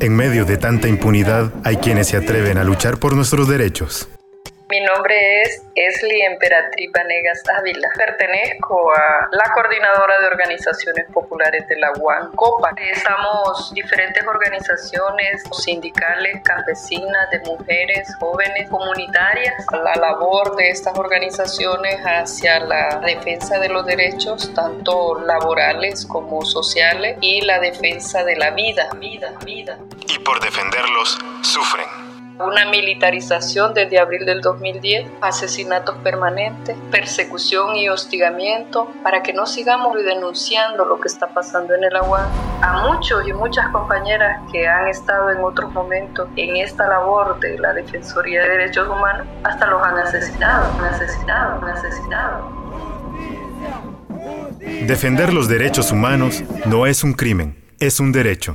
En medio de tanta impunidad, hay quienes se atreven a luchar por nuestros derechos. Mi nombre es Esli Emperatriz Vanegas Ávila. Pertenezco a la coordinadora de organizaciones populares de la UAN, COPA. Estamos diferentes organizaciones sindicales, campesinas, de mujeres, jóvenes, comunitarias. La labor de estas organizaciones hacia la defensa de los derechos, tanto laborales como sociales, y la defensa de la vida. Y por defenderlos, sufren una militarización desde abril del 2010, asesinatos permanentes, persecución y hostigamiento, para que no sigamos denunciando lo que está pasando en el agua. A muchos y muchas compañeras que han estado en otros momentos en esta labor de la Defensoría de Derechos Humanos, hasta los han asesinado, han asesinado, han asesinado. Defender los derechos humanos no es un crimen, es un derecho.